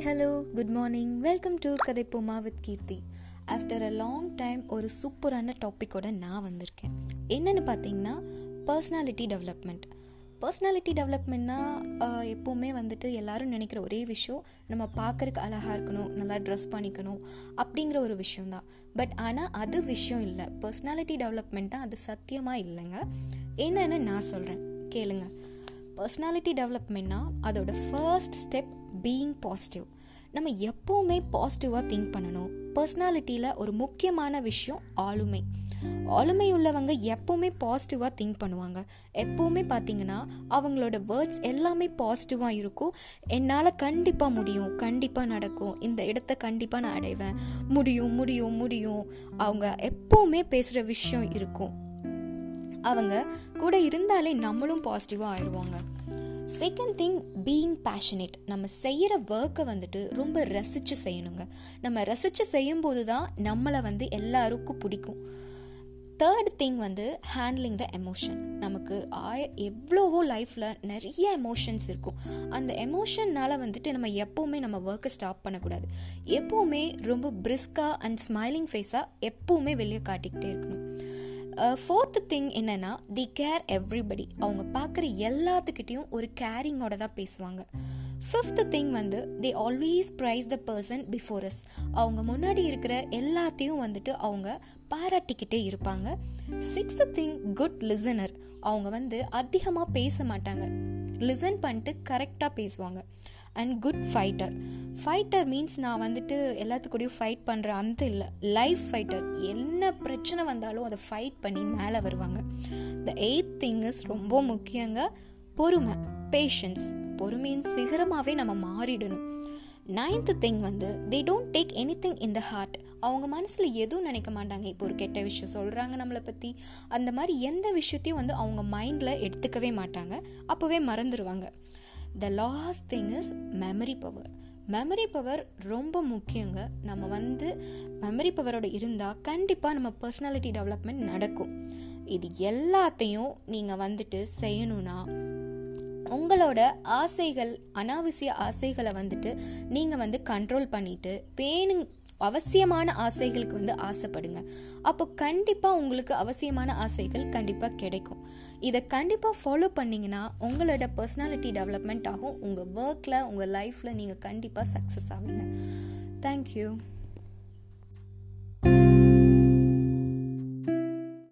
Hi hello good morning welcome to Kathaippoma with Keerthi. After a long time ஒரு சூப்பரான டாப்பிக்கோட நான் வந்திருக்கேன். என்னென்னு பார்த்தீங்கன்னா பர்சனாலிட்டி டெவலப்மெண்ட் பர்சனாலிட்டி டெவலப்மெண்ட்னா எப்போவுமே வந்துட்டு எல்லாரும் நினைக்கிற ஒரே விஷயம் நம்ம பார்க்குறக்கு அழகாக இருக்கணும் நல்லா ட்ரெஸ் பண்ணிக்கணும் அப்படிங்கிற ஒரு விஷயந்தான் பட் ஆனால் அது விஷயம் இல்லை. பர்சனாலிட்டி டெவலப்மெண்ட்டாக அது சத்தியமாக இல்லைங்க. என்னென்னு நான் சொல்கிறேன் கேளுங்க. பர்சனாலிட்டி டெவலப்மெண்ட்னா அதோட ஃபர்ஸ்ட் ஸ்டெப் பீயிங் பாசிட்டிவ் நம்ம எப்போவுமே பாசிட்டிவாக திங்க் பண்ணணும். பர்சனாலிட்டியில் ஒரு முக்கியமான விஷயம் ஆளுமை. ஆளுமை உள்ளவங்க எப்போவுமே பாசிட்டிவாக திங்க் பண்ணுவாங்க. எப்போவுமே பார்த்தீங்கன்னா அவங்களோட வேர்ட்ஸ் எல்லாமே பாசிட்டிவாக இருக்கும். என்னால் கண்டிப்பாக முடியும் கண்டிப்பாக நடக்கும். இந்த இடத்த கண்டிப்பாக நான் அடைவேன். முடியும் முடியும் முடியும். அவங்க எப்போவுமே பேசுகிற விஷயம் இருக்கும். அவங்க கூட இருந்தாலே நம்மளும் பாசிட்டிவாக ஆயிடுவாங்க. செகண்ட் திங் பீயிங் பேஷனேட் நம்ம செய்கிற ஒர்க்கை வந்துட்டு ரொம்ப ரசித்து செய்யணுங்க. நம்ம ரசித்து செய்யும்போது தான் நம்மளை வந்து எல்லாருக்கும் பிடிக்கும். தேர்ட் திங் வந்து ஹேண்ட்லிங் த எமோஷன் நமக்கு ஆய எவ்வளவோ லைஃப்பில் நிறைய எமோஷன்ஸ் இருக்கும். அந்த எமோஷன்னால் வந்துட்டு நம்ம எப்போவுமே நம்ம ஒர்க்கை ஸ்டாப் பண்ணக்கூடாது. எப்போவுமே ரொம்ப பிரிஸ்காக அண்ட் ஸ்மைலிங் ஃபேஸாக எப்போவுமே வெளியே காட்டிக்கிட்டே இருக்கணும். ஃபோர்த்து திங் என்னென்னா தி கேர் எவ்ரிபடி அவங்க பார்க்குற எல்லாத்துக்கிட்டேயும் ஒரு கேரிங்கோட தான் பேசுவாங்க. ஃபிஃப்த்து திங் வந்து they always praise the person before us அவங்க முன்னாடி இருக்கிற எல்லாத்தையும் வந்துட்டு அவங்க பாராட்டிக்கிட்டே இருப்பாங்க. சிக்ஸ்த்து திங் குட் லிசனர் அவங்க வந்து அதிகமாக பேச மாட்டாங்க. லிசன் பண்ணிட்டு கரெக்டாக பேசுவாங்க. And good fighter fighter means நான் வந்துட்டு எல்லாத்துக்கூடயும் ஃபைட் பண்ணுற அந்த இல்லை லைஃப் ஃபைட்டர் என்ன பிரச்சனை வந்தாலும் அதை ஃபைட் பண்ணி மேலே வருவாங்க. த எயித் திங் இஸ் ரொம்ப முக்கியங்க பொறுமை. பேஷன்ஸ் பொறுமையின் சிகரமாகவே நம்ம மாறிடணும். நைன்த்து திங் வந்து they don't take anything in the heart அவங்க மனசில் எதுவும் நினைக்க மாட்டாங்க. இப்போ ஒரு கெட்ட விஷயம் சொல்கிறாங்க நம்மளை பற்றி அந்த மாதிரி எந்த விஷயத்தையும் வந்து அவங்க மைண்டில் எடுத்துக்கவே மாட்டாங்க. அப்போவே மறந்துடுவாங்க the last thing is memory power memory power ரொம்ப முக்கியங்க. நம்ம வந்து மெமரி பவரோட இருந்தால் கண்டிப்பாக நம்ம பர்சனாலிட்டி டெவலப்மெண்ட் நடக்கும். இது எல்லாத்தையும் நீங்கள் வந்துட்டு செய்யணும்னா உங்களோட ஆசைகள் அனாவசிய ஆசைகளை வந்துட்டு நீங்கள் வந்து கண்ட்ரோல் பண்ணிட்டு வேணும் அவசியமான ஆசைகளுக்கு வந்து ஆசைப்படுங்க. அப்போ கண்டிப்பாக உங்களுக்கு அவசியமான ஆசைகள் கண்டிப்பாக கிடைக்கும். இதை கண்டிப்பாக ஃபாலோ பண்ணிங்கன்னா உங்களோட பர்சனாலிட்டி டெவலப்மெண்ட் ஆகும். உங்கள் ஒர்க்கில் உங்கள் லைஃப்பில் நீங்கள் கண்டிப்பாக சக்ஸஸ் ஆவீங்க. தேங்க்யூ